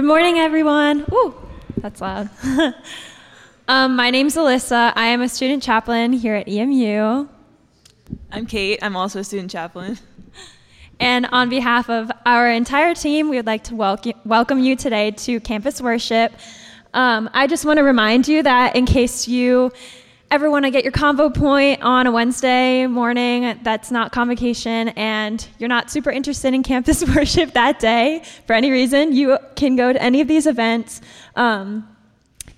Good morning, everyone. Ooh, that's loud. um, my name's Alyssa. I am a student chaplain here at EMU. I'm Kate. I'm also a student chaplain. And on behalf of our entire team, we would like to welcome, welcome you today to campus worship. Um, I just want to remind you that in case you ever I get your convo point on a Wednesday morning that's not convocation and you're not super interested in campus worship that day for any reason, you can go to any of these events. Um,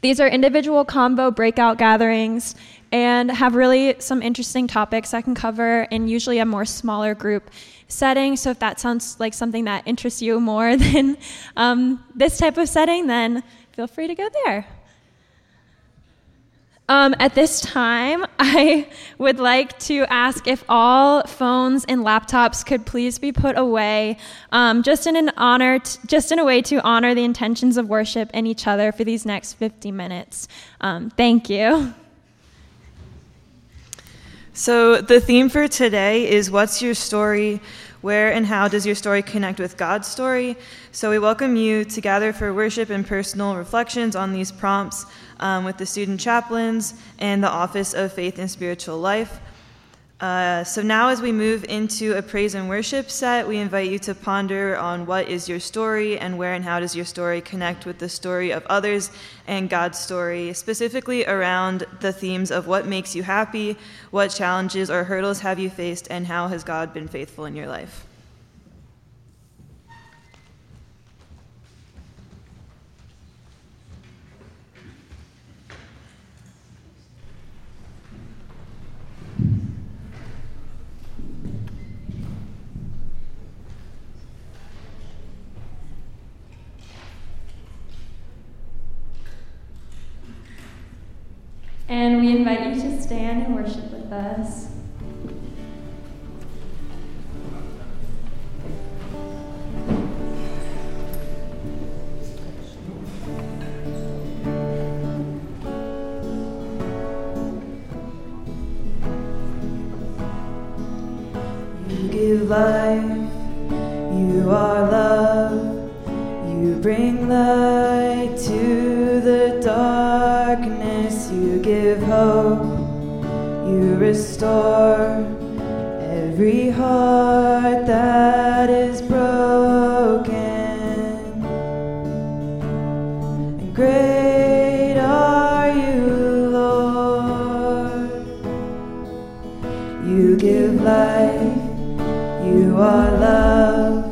these are individual convo breakout gatherings and have really some interesting topics I can cover in usually a more smaller group setting. So if that sounds like something that interests you more than um, this type of setting, then feel free to go there. Um, at this time, I would like to ask if all phones and laptops could please be put away, um, just in an honor, t- just in a way to honor the intentions of worship and each other for these next 50 minutes. Um, thank you. So, the theme for today is What's Your Story? Where and how does your story connect with God's story? So, we welcome you to gather for worship and personal reflections on these prompts um, with the student chaplains and the Office of Faith and Spiritual Life. Uh, so now, as we move into a praise and worship set, we invite you to ponder on what is your story and where and how does your story connect with the story of others and God's story, specifically around the themes of what makes you happy, what challenges or hurdles have you faced, and how has God been faithful in your life. And we invite you to stand and worship with us. You give life, you are love, you bring light to the darkness, you give hope, you restore every heart that is broken. And great are you, Lord. You give life, you are love,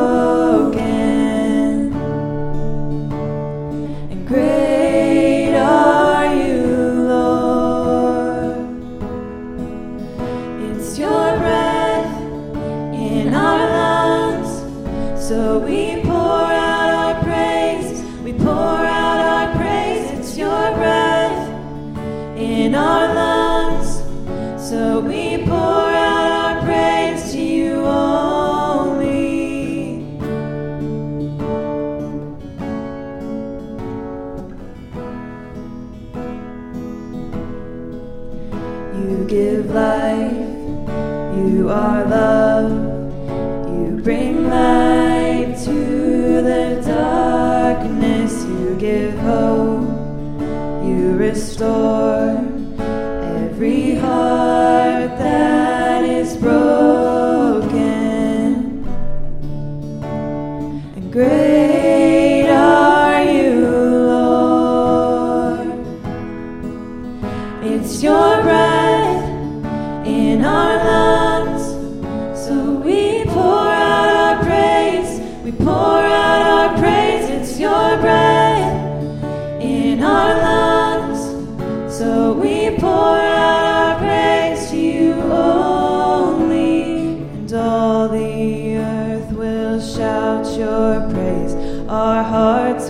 It's your breath in our lungs, so we pour out our praise. We pour out our praise. It's your breath in our lungs, so we pour out our praise to you only. And all the earth will shout your praise. Our hearts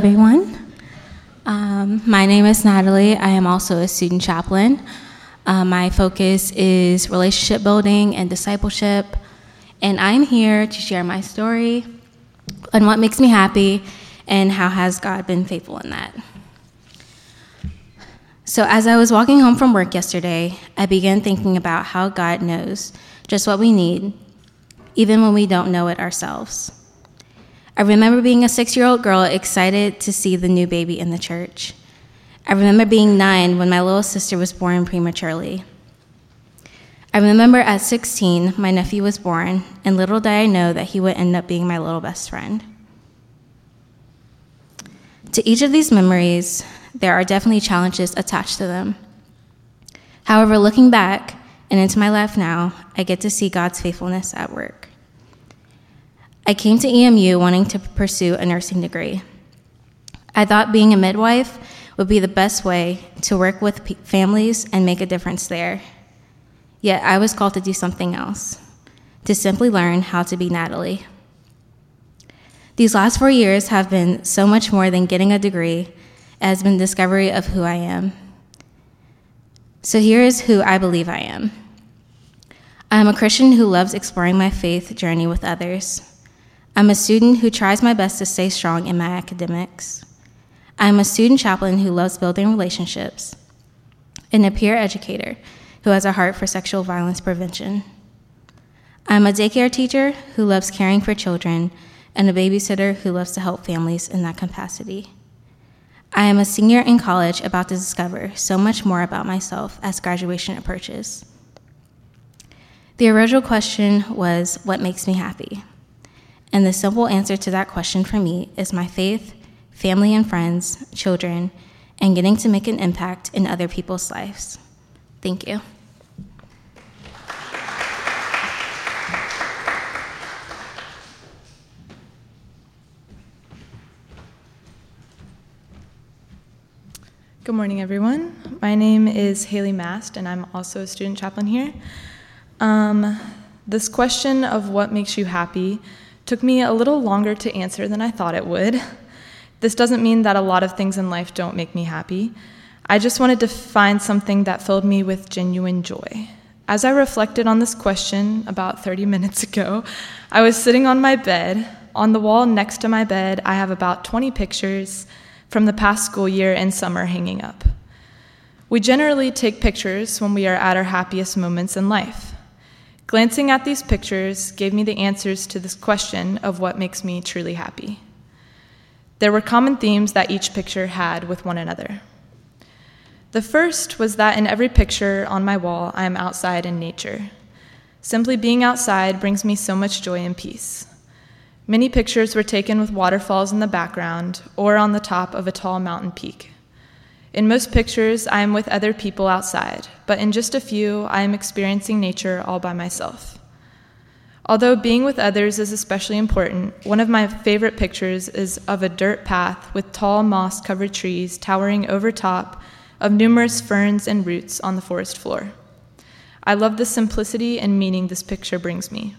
everyone. Um, my name is Natalie. I am also a student chaplain. Uh, my focus is relationship building and discipleship, and I'm here to share my story and what makes me happy and how has God been faithful in that. So, as I was walking home from work yesterday, I began thinking about how God knows just what we need, even when we don't know it ourselves. I remember being a six year old girl excited to see the new baby in the church. I remember being nine when my little sister was born prematurely. I remember at 16, my nephew was born, and little did I know that he would end up being my little best friend. To each of these memories, there are definitely challenges attached to them. However, looking back and into my life now, I get to see God's faithfulness at work. I came to EMU wanting to pursue a nursing degree. I thought being a midwife would be the best way to work with families and make a difference there. Yet I was called to do something else, to simply learn how to be Natalie. These last four years have been so much more than getting a degree, it has been discovery of who I am. So here is who I believe I am. I am a Christian who loves exploring my faith journey with others. I'm a student who tries my best to stay strong in my academics. I'm a student chaplain who loves building relationships, and a peer educator who has a heart for sexual violence prevention. I'm a daycare teacher who loves caring for children, and a babysitter who loves to help families in that capacity. I am a senior in college about to discover so much more about myself as graduation approaches. The original question was, What makes me happy? And the simple answer to that question for me is my faith, family and friends, children, and getting to make an impact in other people's lives. Thank you. Good morning, everyone. My name is Haley Mast, and I'm also a student chaplain here. Um, this question of what makes you happy took me a little longer to answer than I thought it would. This doesn't mean that a lot of things in life don't make me happy. I just wanted to find something that filled me with genuine joy. As I reflected on this question about 30 minutes ago, I was sitting on my bed. On the wall next to my bed, I have about 20 pictures from the past school year and summer hanging up. We generally take pictures when we are at our happiest moments in life. Glancing at these pictures gave me the answers to this question of what makes me truly happy. There were common themes that each picture had with one another. The first was that in every picture on my wall, I am outside in nature. Simply being outside brings me so much joy and peace. Many pictures were taken with waterfalls in the background or on the top of a tall mountain peak. In most pictures, I am with other people outside, but in just a few, I am experiencing nature all by myself. Although being with others is especially important, one of my favorite pictures is of a dirt path with tall moss covered trees towering over top of numerous ferns and roots on the forest floor. I love the simplicity and meaning this picture brings me.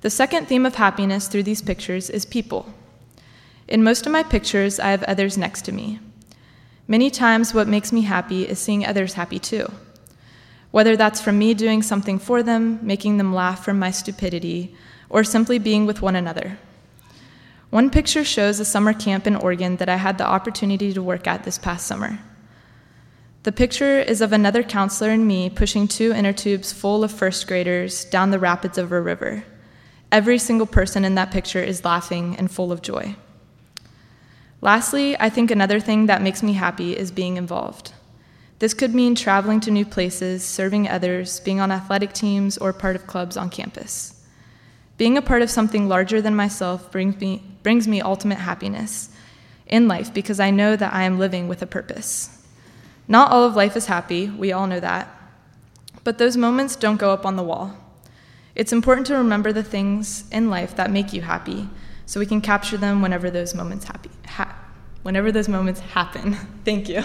The second theme of happiness through these pictures is people. In most of my pictures, I have others next to me. Many times, what makes me happy is seeing others happy too. Whether that's from me doing something for them, making them laugh from my stupidity, or simply being with one another. One picture shows a summer camp in Oregon that I had the opportunity to work at this past summer. The picture is of another counselor and me pushing two inner tubes full of first graders down the rapids of a river. Every single person in that picture is laughing and full of joy. Lastly, I think another thing that makes me happy is being involved. This could mean traveling to new places, serving others, being on athletic teams, or part of clubs on campus. Being a part of something larger than myself brings me, brings me ultimate happiness in life because I know that I am living with a purpose. Not all of life is happy, we all know that. But those moments don't go up on the wall. It's important to remember the things in life that make you happy so we can capture them whenever those moments happy, ha- whenever those moments happen. Thank you.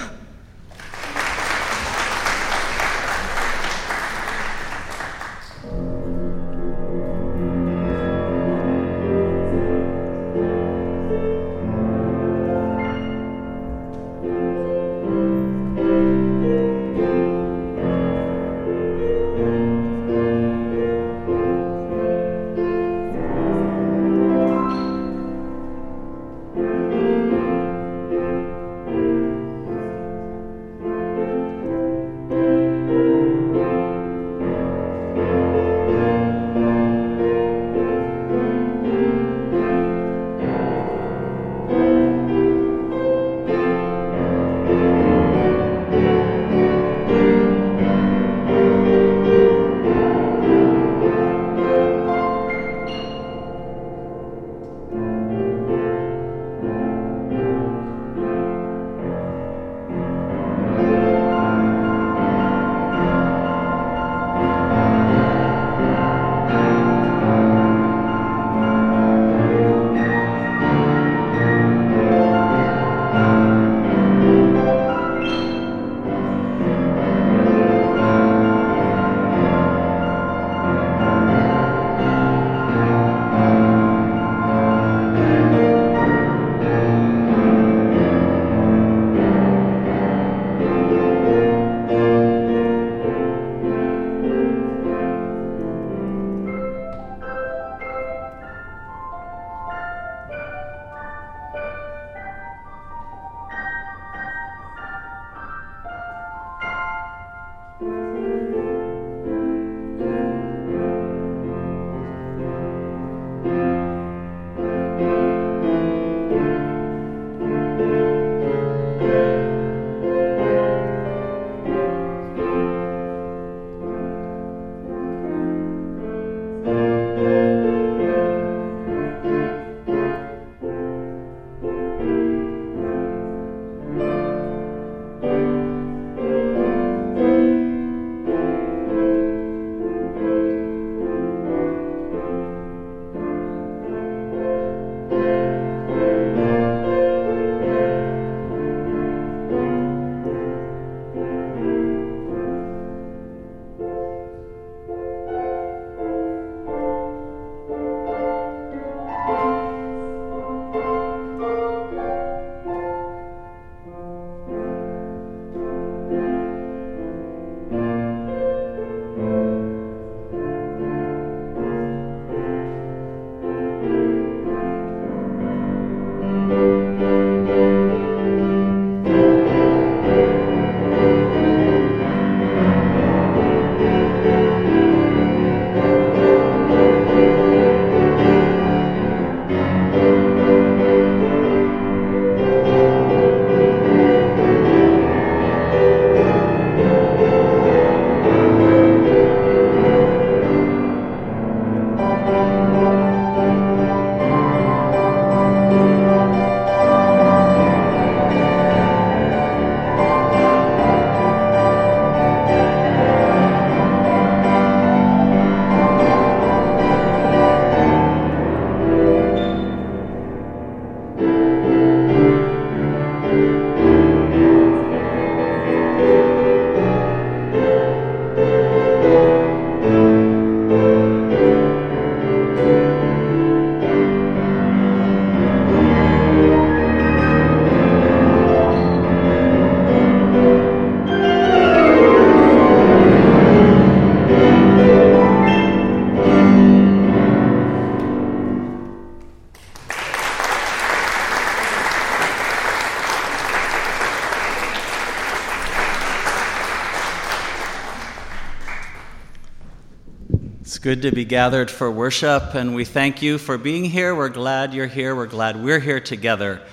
Good to be gathered for worship, and we thank you for being here. We're glad you're here. We're glad we're here together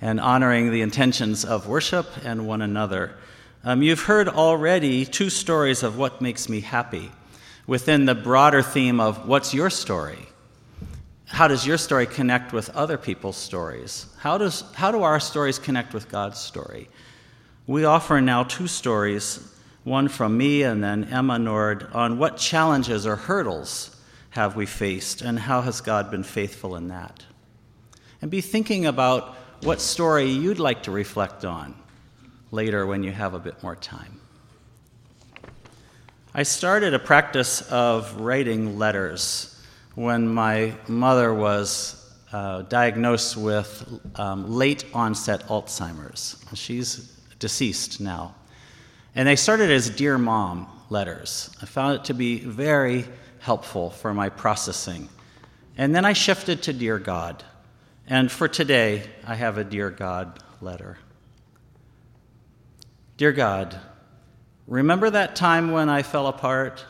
and honoring the intentions of worship and one another. Um, you've heard already two stories of what makes me happy within the broader theme of what's your story? How does your story connect with other people's stories? How, does, how do our stories connect with God's story? We offer now two stories one from me and then Emma Nord, on what challenges or hurdles have we faced and how has God been faithful in that. And be thinking about what story you'd like to reflect on later when you have a bit more time. I started a practice of writing letters when my mother was uh, diagnosed with um, late onset Alzheimer's. She's deceased now. And they started as Dear Mom letters. I found it to be very helpful for my processing. And then I shifted to Dear God. And for today, I have a Dear God letter. Dear God, remember that time when I fell apart?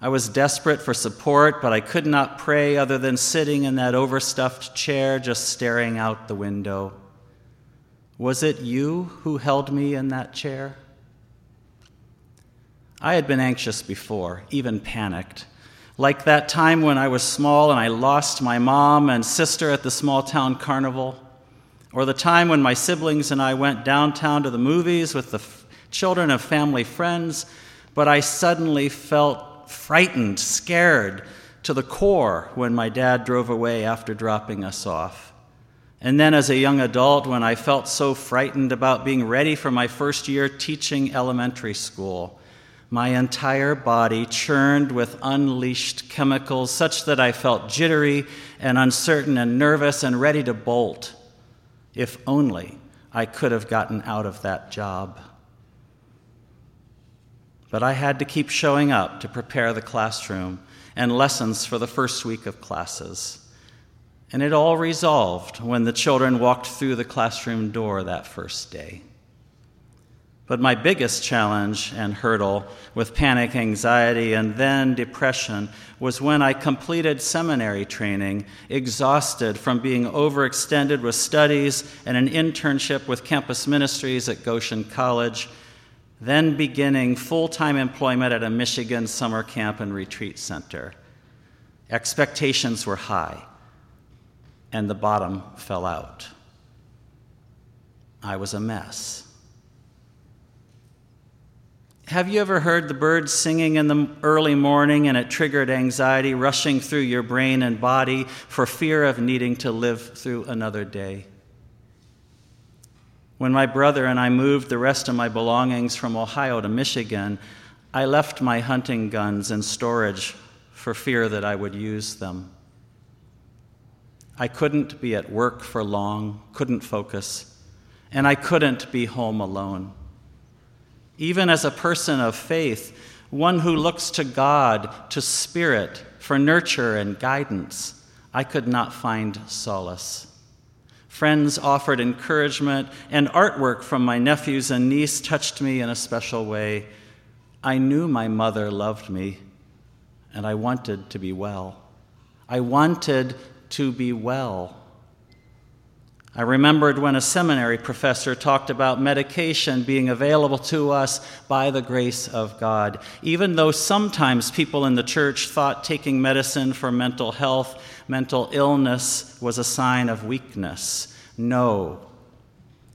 I was desperate for support, but I could not pray other than sitting in that overstuffed chair just staring out the window. Was it you who held me in that chair? I had been anxious before, even panicked. Like that time when I was small and I lost my mom and sister at the small town carnival, or the time when my siblings and I went downtown to the movies with the f- children of family friends, but I suddenly felt frightened, scared to the core when my dad drove away after dropping us off. And then as a young adult, when I felt so frightened about being ready for my first year teaching elementary school, my entire body churned with unleashed chemicals, such that I felt jittery and uncertain and nervous and ready to bolt. If only I could have gotten out of that job. But I had to keep showing up to prepare the classroom and lessons for the first week of classes. And it all resolved when the children walked through the classroom door that first day. But my biggest challenge and hurdle with panic, anxiety, and then depression was when I completed seminary training, exhausted from being overextended with studies and an internship with campus ministries at Goshen College, then beginning full time employment at a Michigan summer camp and retreat center. Expectations were high, and the bottom fell out. I was a mess. Have you ever heard the birds singing in the early morning and it triggered anxiety rushing through your brain and body for fear of needing to live through another day? When my brother and I moved the rest of my belongings from Ohio to Michigan, I left my hunting guns in storage for fear that I would use them. I couldn't be at work for long, couldn't focus, and I couldn't be home alone. Even as a person of faith, one who looks to God, to Spirit, for nurture and guidance, I could not find solace. Friends offered encouragement, and artwork from my nephews and niece touched me in a special way. I knew my mother loved me, and I wanted to be well. I wanted to be well. I remembered when a seminary professor talked about medication being available to us by the grace of God. Even though sometimes people in the church thought taking medicine for mental health, mental illness was a sign of weakness. No,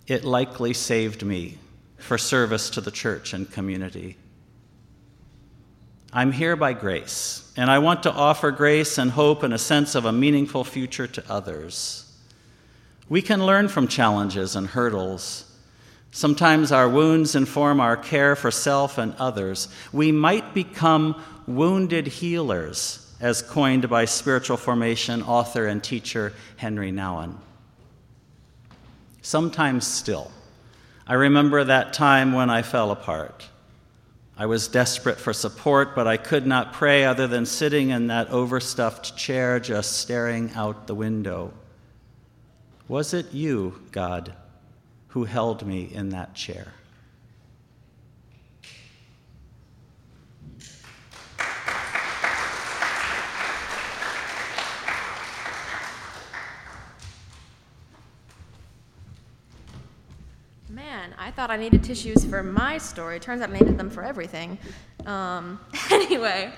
it likely saved me for service to the church and community. I'm here by grace, and I want to offer grace and hope and a sense of a meaningful future to others. We can learn from challenges and hurdles. Sometimes our wounds inform our care for self and others. We might become wounded healers, as coined by spiritual formation author and teacher Henri Nouwen. Sometimes still, I remember that time when I fell apart. I was desperate for support, but I could not pray other than sitting in that overstuffed chair just staring out the window. Was it you, God, who held me in that chair? Man, I thought I needed tissues for my story. Turns out I needed them for everything. Um, anyway,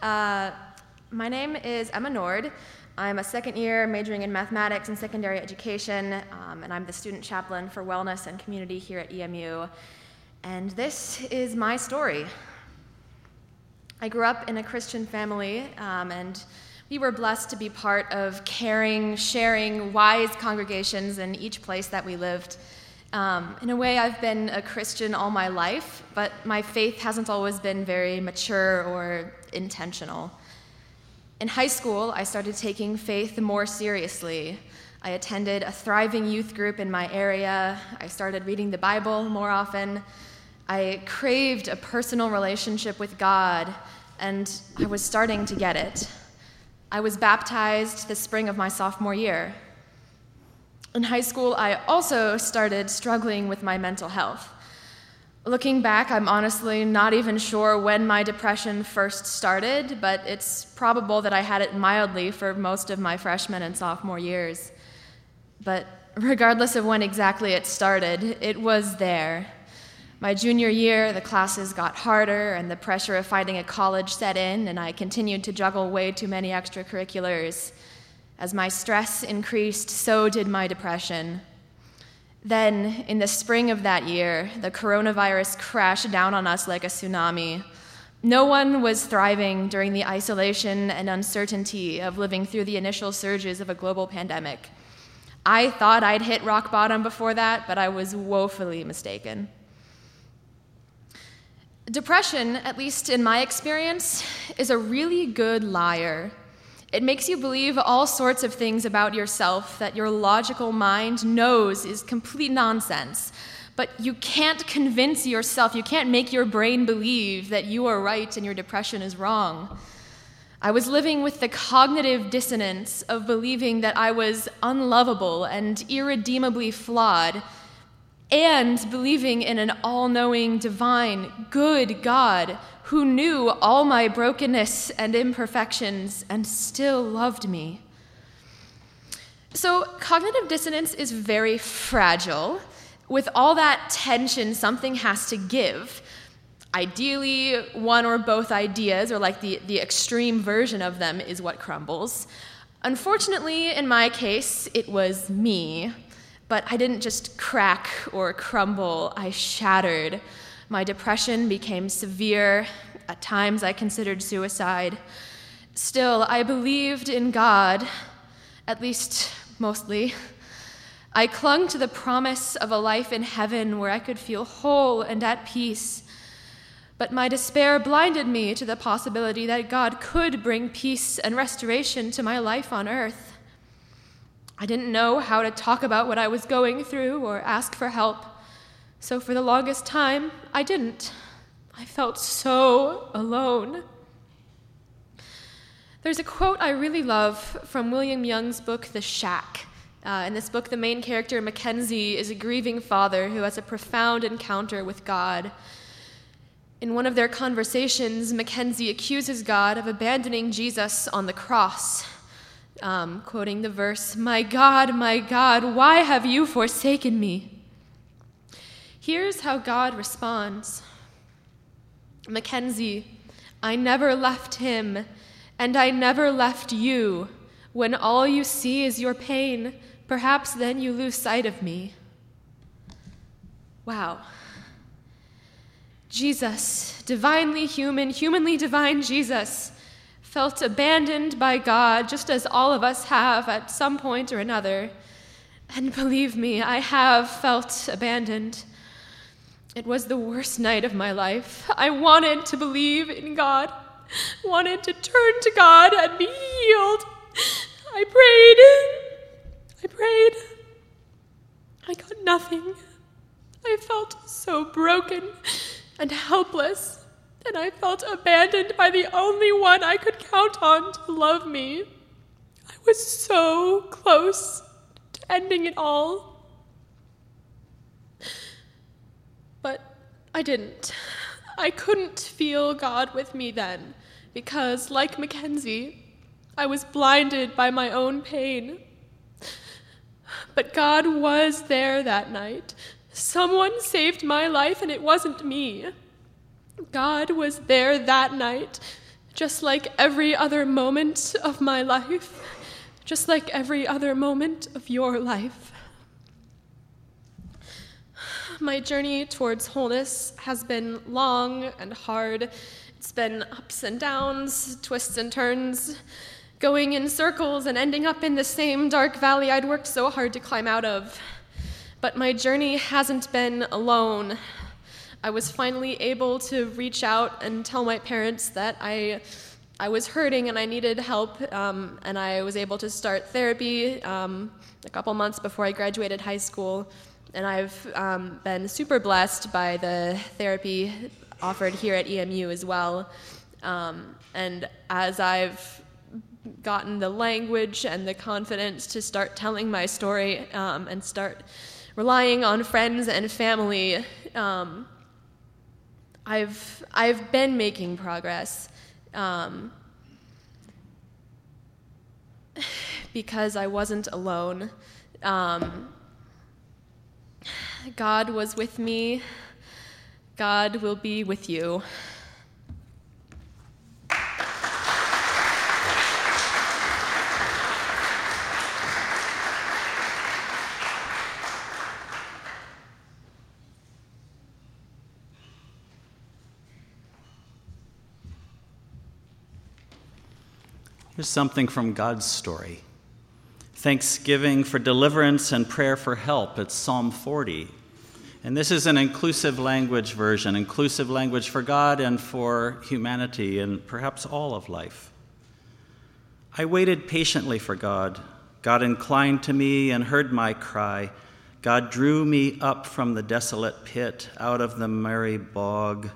uh, my name is Emma Nord. I'm a second year majoring in mathematics and secondary education, um, and I'm the student chaplain for wellness and community here at EMU. And this is my story. I grew up in a Christian family, um, and we were blessed to be part of caring, sharing, wise congregations in each place that we lived. Um, in a way, I've been a Christian all my life, but my faith hasn't always been very mature or intentional. In high school, I started taking faith more seriously. I attended a thriving youth group in my area. I started reading the Bible more often. I craved a personal relationship with God, and I was starting to get it. I was baptized the spring of my sophomore year. In high school, I also started struggling with my mental health. Looking back, I'm honestly not even sure when my depression first started, but it's probable that I had it mildly for most of my freshman and sophomore years. But regardless of when exactly it started, it was there. My junior year, the classes got harder and the pressure of finding a college set in, and I continued to juggle way too many extracurriculars. As my stress increased, so did my depression. Then, in the spring of that year, the coronavirus crashed down on us like a tsunami. No one was thriving during the isolation and uncertainty of living through the initial surges of a global pandemic. I thought I'd hit rock bottom before that, but I was woefully mistaken. Depression, at least in my experience, is a really good liar. It makes you believe all sorts of things about yourself that your logical mind knows is complete nonsense. But you can't convince yourself, you can't make your brain believe that you are right and your depression is wrong. I was living with the cognitive dissonance of believing that I was unlovable and irredeemably flawed and believing in an all knowing, divine, good God who knew all my brokenness and imperfections and still loved me. So, cognitive dissonance is very fragile. With all that tension, something has to give. Ideally, one or both ideas, or like the, the extreme version of them, is what crumbles. Unfortunately, in my case, it was me. But I didn't just crack or crumble, I shattered. My depression became severe. At times, I considered suicide. Still, I believed in God, at least mostly. I clung to the promise of a life in heaven where I could feel whole and at peace. But my despair blinded me to the possibility that God could bring peace and restoration to my life on earth. I didn't know how to talk about what I was going through or ask for help. So for the longest time, I didn't. I felt so alone. There's a quote I really love from William Young's book, The Shack. Uh, in this book, the main character, Mackenzie, is a grieving father who has a profound encounter with God. In one of their conversations, Mackenzie accuses God of abandoning Jesus on the cross um, quoting the verse, My God, my God, why have you forsaken me? Here's how God responds Mackenzie, I never left him, and I never left you. When all you see is your pain, perhaps then you lose sight of me. Wow. Jesus, divinely human, humanly divine Jesus, felt abandoned by God, just as all of us have at some point or another. And believe me, I have felt abandoned. It was the worst night of my life. I wanted to believe in God, wanted to turn to God and be healed. I prayed. I prayed. I got nothing. I felt so broken and helpless and I felt abandoned by the only one I could count on to love me. I was so close to ending it all. But I didn't. I couldn't feel God with me then, because, like Mackenzie, I was blinded by my own pain. But God was there that night, Someone saved my life, and it wasn't me. God was there that night, just like every other moment of my life, just like every other moment of your life. My journey towards wholeness has been long and hard. It's been ups and downs, twists and turns, going in circles and ending up in the same dark valley I'd worked so hard to climb out of. But my journey hasn't been alone. I was finally able to reach out and tell my parents that I, I was hurting and I needed help, um, and I was able to start therapy um, a couple months before I graduated high school. And I've um, been super blessed by the therapy offered here at EMU as well. Um, and as I've gotten the language and the confidence to start telling my story um, and start relying on friends and family, um, I've I've been making progress um, because I wasn't alone. Um, God was with me. God will be with you. Here's something from God's story Thanksgiving for deliverance and prayer for help. It's Psalm 40. And this is an inclusive language version, inclusive language for God and for humanity and perhaps all of life. I waited patiently for God. God inclined to me and heard my cry. God drew me up from the desolate pit, out of the merry bog,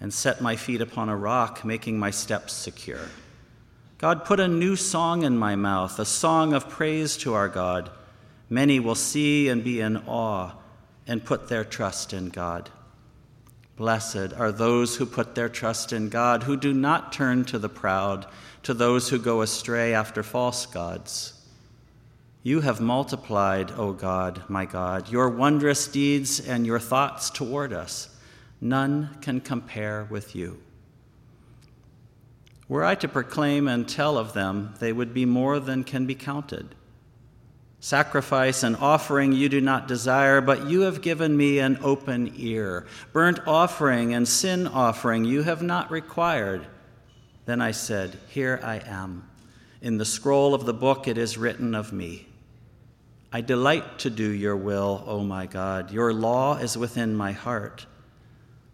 and set my feet upon a rock, making my steps secure. God put a new song in my mouth, a song of praise to our God. Many will see and be in awe and put their trust in God. Blessed are those who put their trust in God, who do not turn to the proud, to those who go astray after false gods. You have multiplied, O God, my God, your wondrous deeds and your thoughts toward us. None can compare with you. Were I to proclaim and tell of them, they would be more than can be counted. Sacrifice and offering you do not desire, but you have given me an open ear. Burnt offering and sin offering you have not required. Then I said, Here I am. In the scroll of the book it is written of me. I delight to do your will, O my God. Your law is within my heart.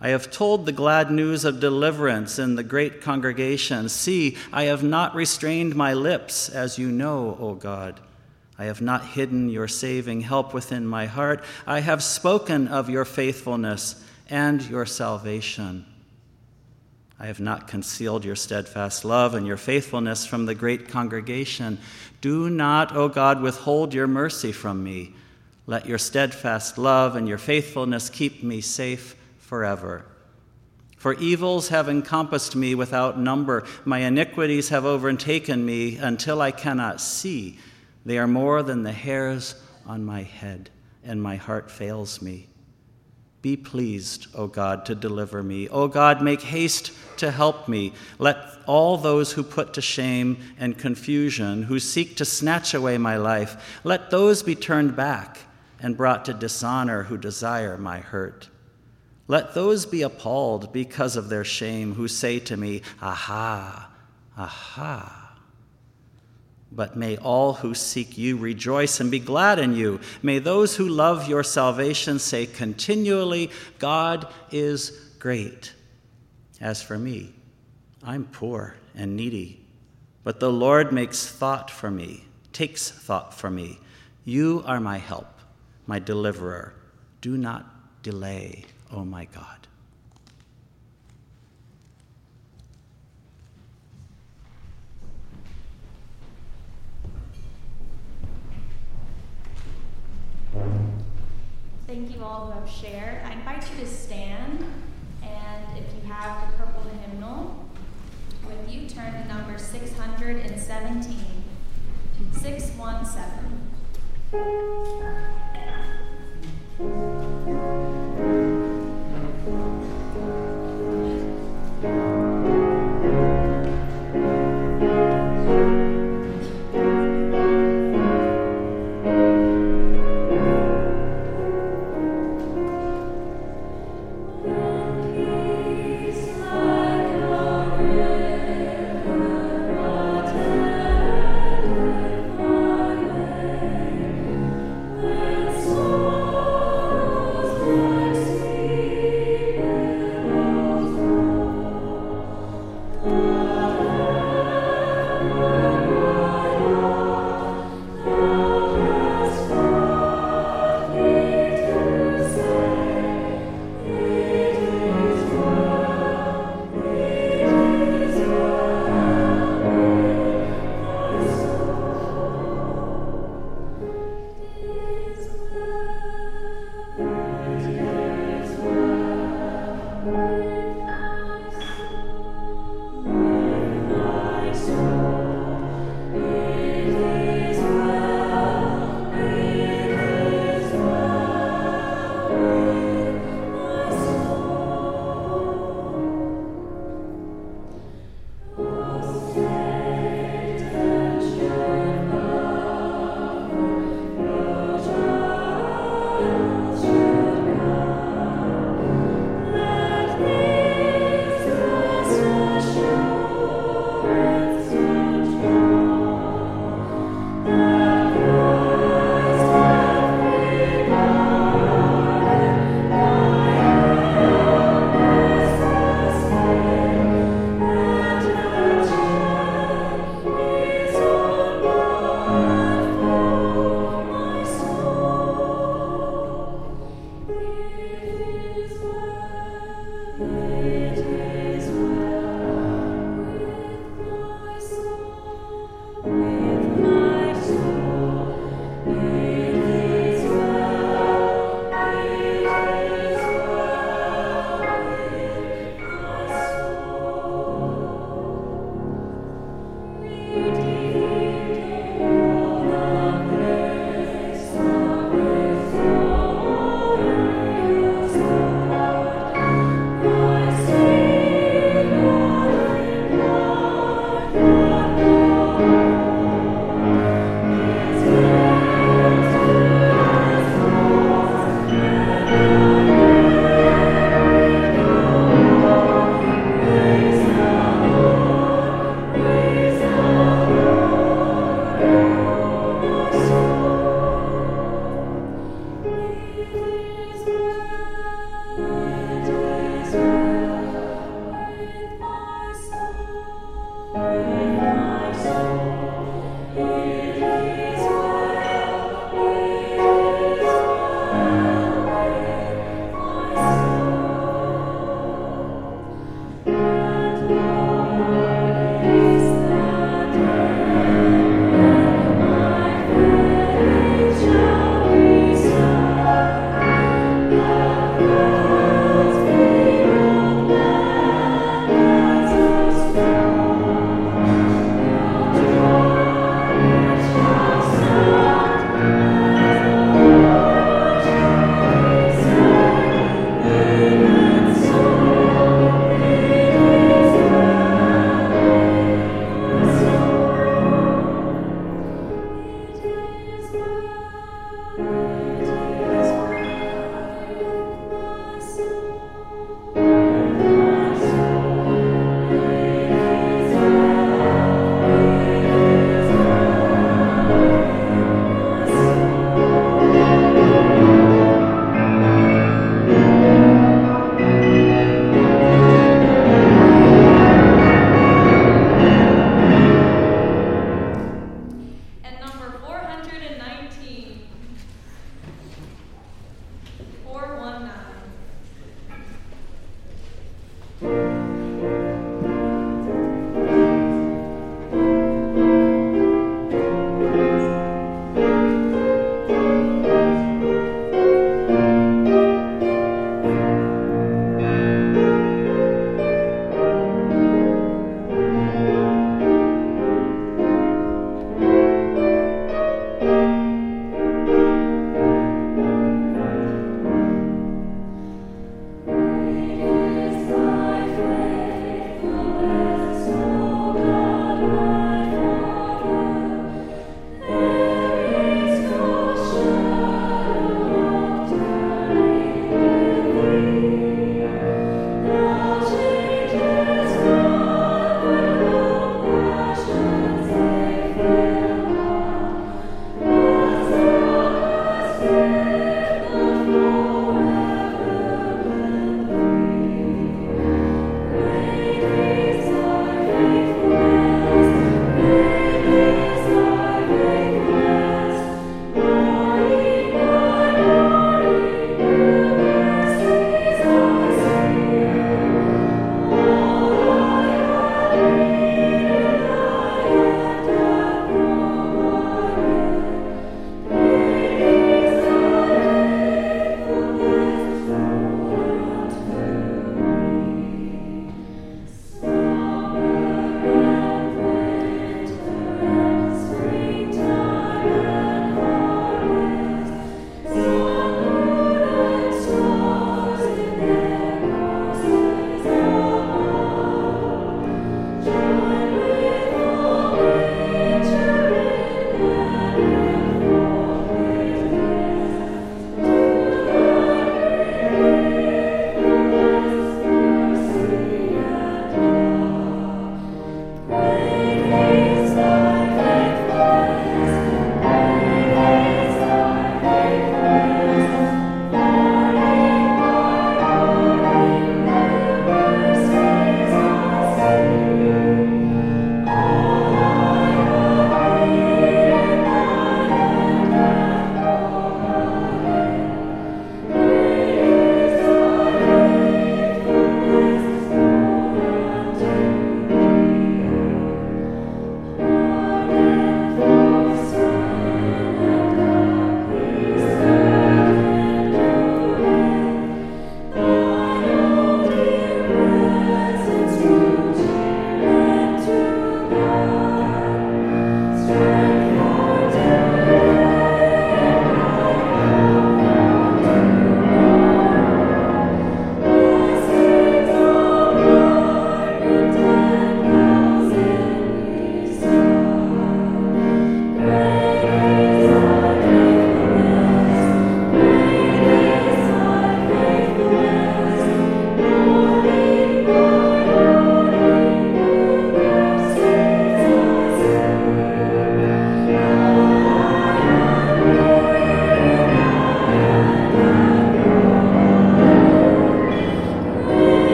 I have told the glad news of deliverance in the great congregation. See, I have not restrained my lips, as you know, O God. I have not hidden your saving help within my heart. I have spoken of your faithfulness and your salvation. I have not concealed your steadfast love and your faithfulness from the great congregation. Do not, O God, withhold your mercy from me. Let your steadfast love and your faithfulness keep me safe forever. For evils have encompassed me without number, my iniquities have overtaken me until I cannot see. They are more than the hairs on my head, and my heart fails me. Be pleased, O God, to deliver me. O God, make haste to help me. Let all those who put to shame and confusion, who seek to snatch away my life, let those be turned back and brought to dishonor who desire my hurt. Let those be appalled because of their shame who say to me, Aha, aha. But may all who seek you rejoice and be glad in you. May those who love your salvation say continually, God is great. As for me, I'm poor and needy, but the Lord makes thought for me, takes thought for me. You are my help, my deliverer. Do not delay oh my God. Thank you all who have shared. I invite you to stand, and if you have the purple hymnal with you, turn to number 617. 617. thank you.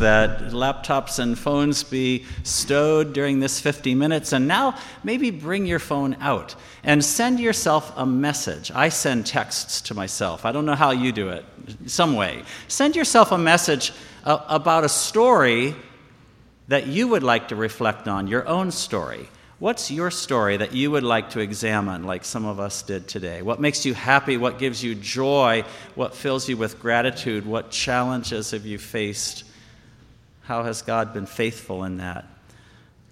That laptops and phones be stowed during this 50 minutes, and now maybe bring your phone out and send yourself a message. I send texts to myself. I don't know how you do it, some way. Send yourself a message uh, about a story that you would like to reflect on, your own story. What's your story that you would like to examine, like some of us did today? What makes you happy? What gives you joy? What fills you with gratitude? What challenges have you faced? How has God been faithful in that?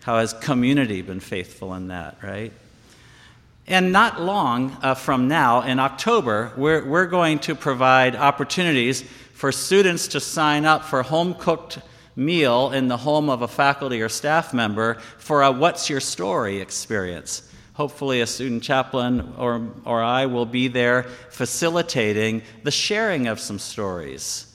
How has community been faithful in that, right? And not long uh, from now, in October, we're, we're going to provide opportunities for students to sign up for home cooked meal in the home of a faculty or staff member for a What's Your Story experience. Hopefully, a student chaplain or, or I will be there facilitating the sharing of some stories.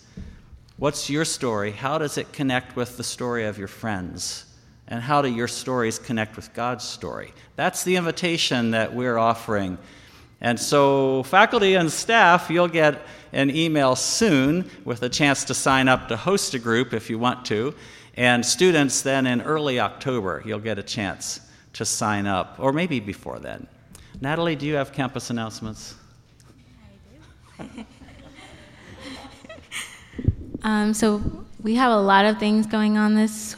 What's your story? How does it connect with the story of your friends? And how do your stories connect with God's story? That's the invitation that we're offering. And so, faculty and staff, you'll get an email soon with a chance to sign up to host a group if you want to. And students, then in early October, you'll get a chance to sign up, or maybe before then. Natalie, do you have campus announcements? I do. um, so we have a lot of things going on this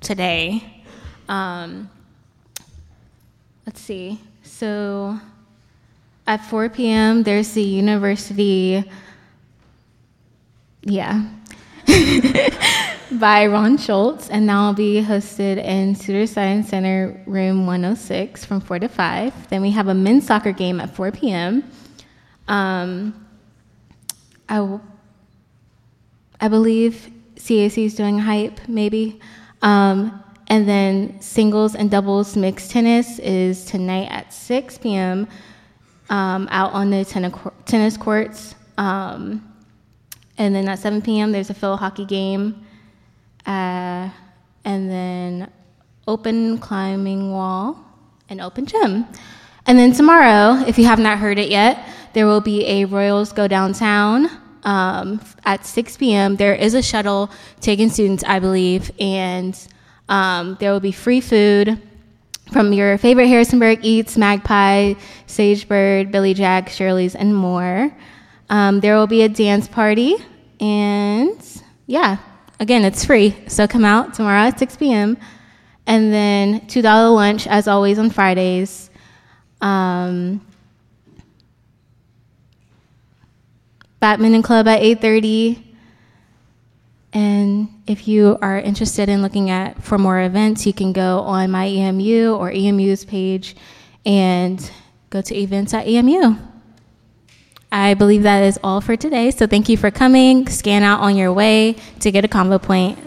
today. Um, let's see. So at 4 p.m., there's the university yeah. by Ron Schultz, and that will be hosted in Suter Science Center, room 106, from 4 to 5. Then we have a men's soccer game at 4 p.m. Um, I, w- I believe CAC is doing hype, maybe. Um, and then singles and doubles mixed tennis is tonight at 6 p.m. Um, out on the tennis courts. Um, and then at 7 p.m., there's a field hockey game. Uh, and then open climbing wall and open gym. And then tomorrow, if you have not heard it yet, there will be a Royals Go Downtown um, at 6 p.m. There is a shuttle taking students, I believe, and um, there will be free food from your favorite Harrisonburg Eats, Magpie, Sagebird, Billy Jack, Shirley's, and more. Um, there will be a dance party, and yeah, again, it's free. So come out tomorrow at 6 p.m. And then $2 lunch, as always, on Fridays. Um, Badminton Club at 8.30. And if you are interested in looking at for more events, you can go on my EMU or EMU's page and go to events at EMU. I believe that is all for today. So thank you for coming. Scan out on your way to get a convo point.